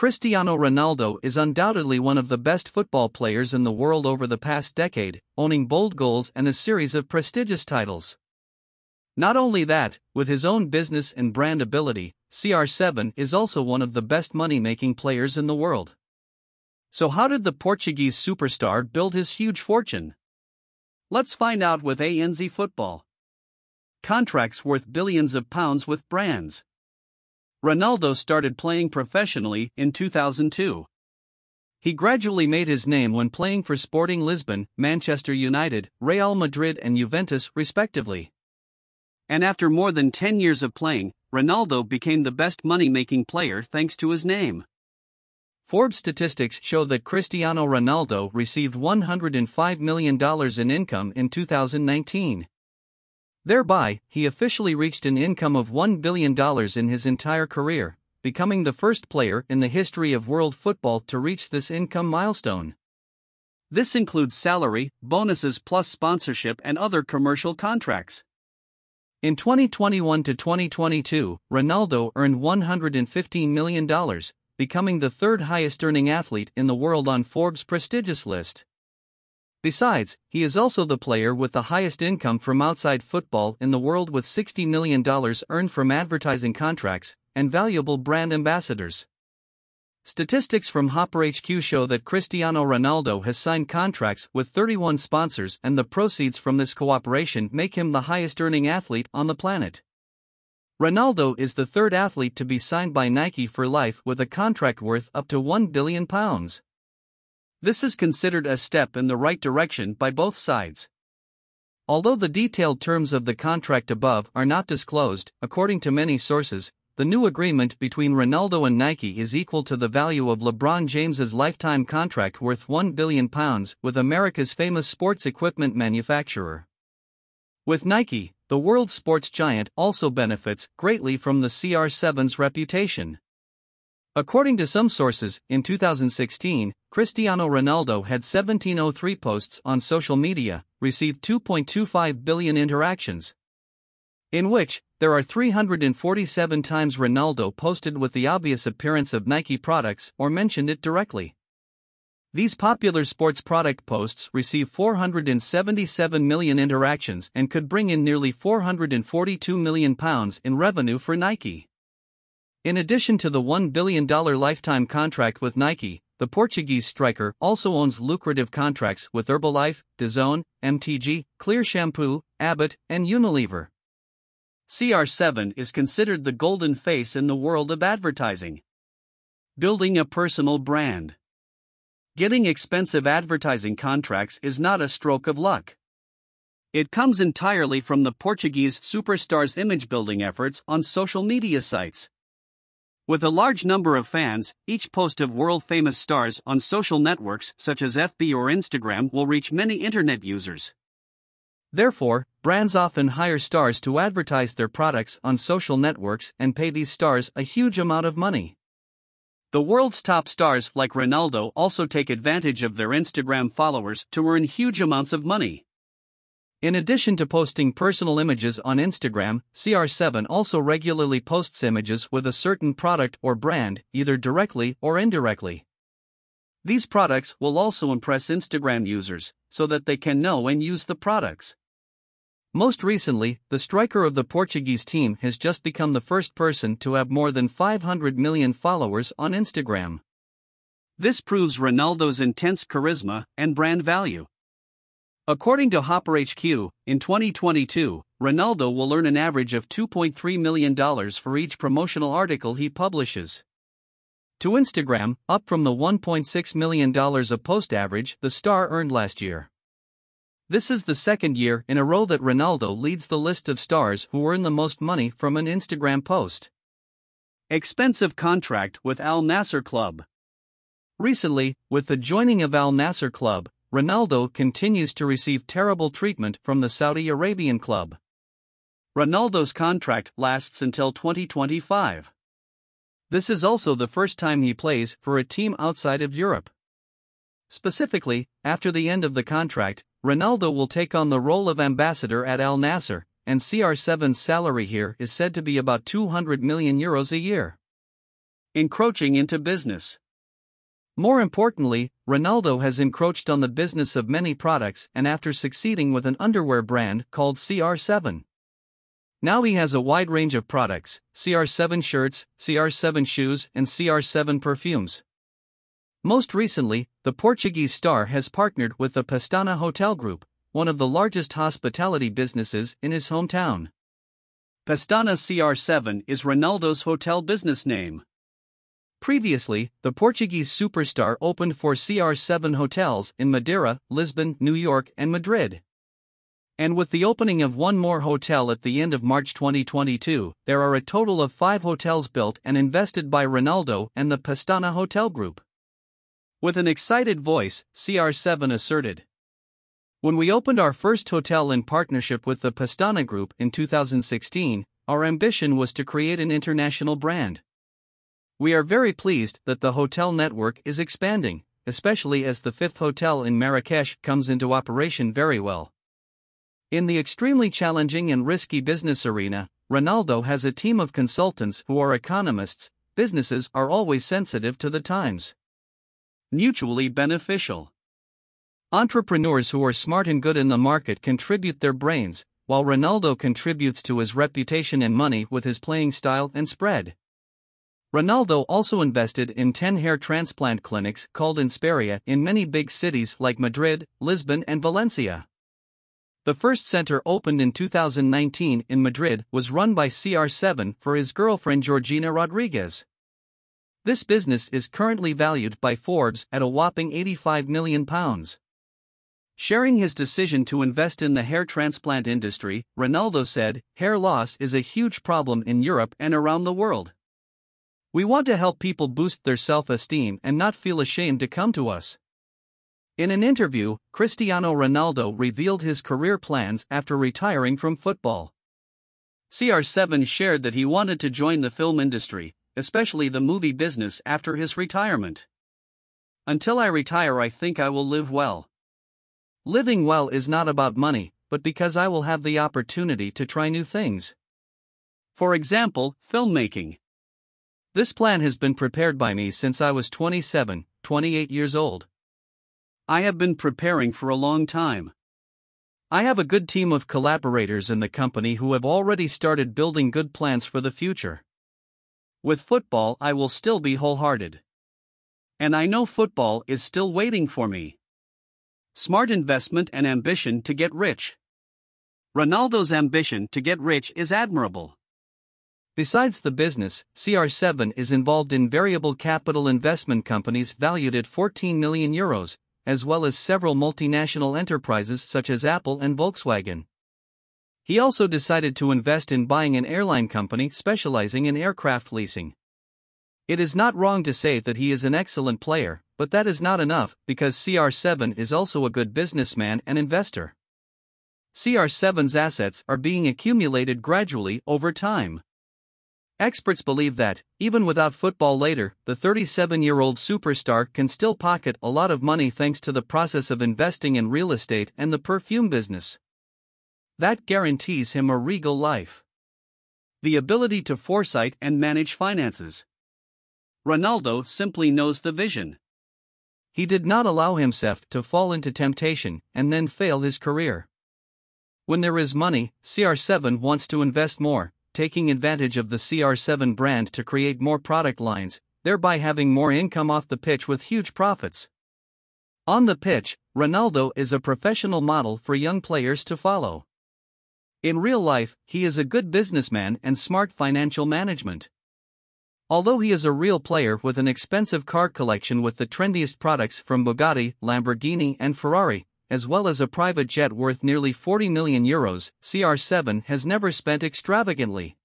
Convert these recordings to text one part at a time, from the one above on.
Cristiano Ronaldo is undoubtedly one of the best football players in the world over the past decade, owning bold goals and a series of prestigious titles. Not only that, with his own business and brand ability, CR7 is also one of the best money making players in the world. So, how did the Portuguese superstar build his huge fortune? Let's find out with ANZ Football. Contracts worth billions of pounds with brands. Ronaldo started playing professionally in 2002. He gradually made his name when playing for Sporting Lisbon, Manchester United, Real Madrid, and Juventus, respectively. And after more than 10 years of playing, Ronaldo became the best money making player thanks to his name. Forbes statistics show that Cristiano Ronaldo received $105 million in income in 2019. Thereby, he officially reached an income of $1 billion in his entire career, becoming the first player in the history of world football to reach this income milestone. This includes salary, bonuses plus sponsorship and other commercial contracts. In 2021 to 2022, Ronaldo earned $115 million, becoming the third highest earning athlete in the world on Forbes' prestigious list. Besides, he is also the player with the highest income from outside football in the world with $60 million earned from advertising contracts and valuable brand ambassadors. Statistics from Hopper HQ show that Cristiano Ronaldo has signed contracts with 31 sponsors, and the proceeds from this cooperation make him the highest earning athlete on the planet. Ronaldo is the third athlete to be signed by Nike for life with a contract worth up to 1 billion pounds. This is considered a step in the right direction by both sides. Although the detailed terms of the contract above are not disclosed, according to many sources, the new agreement between Ronaldo and Nike is equal to the value of LeBron James's lifetime contract worth 1 billion pounds with America's famous sports equipment manufacturer. With Nike, the world sports giant also benefits greatly from the CR7's reputation. According to some sources, in 2016, Cristiano Ronaldo had 1703 posts on social media, received 2.25 billion interactions. In which, there are 347 times Ronaldo posted with the obvious appearance of Nike products or mentioned it directly. These popular sports product posts receive 477 million interactions and could bring in nearly 442 million pounds in revenue for Nike. In addition to the $1 billion lifetime contract with Nike, the Portuguese striker also owns lucrative contracts with Herbalife, DAZN, MTG, Clear Shampoo, Abbott, and Unilever. CR7 is considered the golden face in the world of advertising. Building a personal brand. Getting expensive advertising contracts is not a stroke of luck. It comes entirely from the Portuguese superstar's image building efforts on social media sites. With a large number of fans, each post of world famous stars on social networks such as FB or Instagram will reach many internet users. Therefore, brands often hire stars to advertise their products on social networks and pay these stars a huge amount of money. The world's top stars like Ronaldo also take advantage of their Instagram followers to earn huge amounts of money. In addition to posting personal images on Instagram, CR7 also regularly posts images with a certain product or brand, either directly or indirectly. These products will also impress Instagram users, so that they can know and use the products. Most recently, the striker of the Portuguese team has just become the first person to have more than 500 million followers on Instagram. This proves Ronaldo's intense charisma and brand value. According to Hopper HQ, in 2022, Ronaldo will earn an average of $2.3 million for each promotional article he publishes. To Instagram, up from the $1.6 million a post average the star earned last year. This is the second year in a row that Ronaldo leads the list of stars who earn the most money from an Instagram post. Expensive contract with Al Nassr Club. Recently, with the joining of Al Nassr Club, Ronaldo continues to receive terrible treatment from the Saudi Arabian club. Ronaldo's contract lasts until 2025. This is also the first time he plays for a team outside of Europe. Specifically, after the end of the contract, Ronaldo will take on the role of ambassador at Al Nassr, and CR7's salary here is said to be about 200 million euros a year. Encroaching into business. More importantly, Ronaldo has encroached on the business of many products and after succeeding with an underwear brand called CR7. Now he has a wide range of products CR7 shirts, CR7 shoes, and CR7 perfumes. Most recently, the Portuguese star has partnered with the Pestana Hotel Group, one of the largest hospitality businesses in his hometown. Pestana CR7 is Ronaldo's hotel business name. Previously, the Portuguese superstar opened for CR7 hotels in Madeira, Lisbon, New York, and Madrid. And with the opening of one more hotel at the end of March 2022, there are a total of five hotels built and invested by Ronaldo and the Pestana Hotel Group. With an excited voice, CR7 asserted When we opened our first hotel in partnership with the Pestana Group in 2016, our ambition was to create an international brand. We are very pleased that the hotel network is expanding, especially as the fifth hotel in Marrakesh comes into operation very well. In the extremely challenging and risky business arena, Ronaldo has a team of consultants who are economists. Businesses are always sensitive to the times. Mutually beneficial. Entrepreneurs who are smart and good in the market contribute their brains, while Ronaldo contributes to his reputation and money with his playing style and spread. Ronaldo also invested in 10 hair transplant clinics called Insparya in many big cities like Madrid, Lisbon, and Valencia. The first center opened in 2019 in Madrid was run by CR7 for his girlfriend Georgina Rodriguez. This business is currently valued by Forbes at a whopping 85 million pounds. Sharing his decision to invest in the hair transplant industry, Ronaldo said, Hair loss is a huge problem in Europe and around the world. We want to help people boost their self esteem and not feel ashamed to come to us. In an interview, Cristiano Ronaldo revealed his career plans after retiring from football. CR7 shared that he wanted to join the film industry, especially the movie business, after his retirement. Until I retire, I think I will live well. Living well is not about money, but because I will have the opportunity to try new things. For example, filmmaking. This plan has been prepared by me since I was 27, 28 years old. I have been preparing for a long time. I have a good team of collaborators in the company who have already started building good plans for the future. With football, I will still be wholehearted. And I know football is still waiting for me. Smart investment and ambition to get rich. Ronaldo's ambition to get rich is admirable. Besides the business, CR7 is involved in variable capital investment companies valued at 14 million euros, as well as several multinational enterprises such as Apple and Volkswagen. He also decided to invest in buying an airline company specializing in aircraft leasing. It is not wrong to say that he is an excellent player, but that is not enough because CR7 is also a good businessman and investor. CR7's assets are being accumulated gradually over time. Experts believe that, even without football later, the 37 year old superstar can still pocket a lot of money thanks to the process of investing in real estate and the perfume business. That guarantees him a regal life. The ability to foresight and manage finances. Ronaldo simply knows the vision. He did not allow himself to fall into temptation and then fail his career. When there is money, CR7 wants to invest more, taking advantage of the CR7 brand to create more product lines, thereby having more income off the pitch with huge profits. On the pitch, Ronaldo is a professional model for young players to follow. In real life, he is a good businessman and smart financial management. Although he is a real player with an expensive car collection with the trendiest products from Bugatti, Lamborghini, and Ferrari, as well as a private jet worth nearly 40 million euros, CR7 has never spent extravagantly.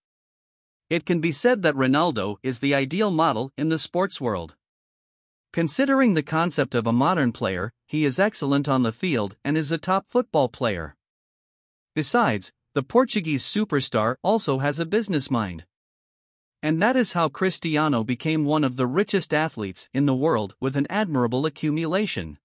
It can be said that Ronaldo is the ideal model in the sports world. Considering the concept of a modern player, he is excellent on the field and is a top football player. Besides, the Portuguese superstar also has a business mind. And that is how Cristiano became one of the richest athletes in the world with an admirable accumulation.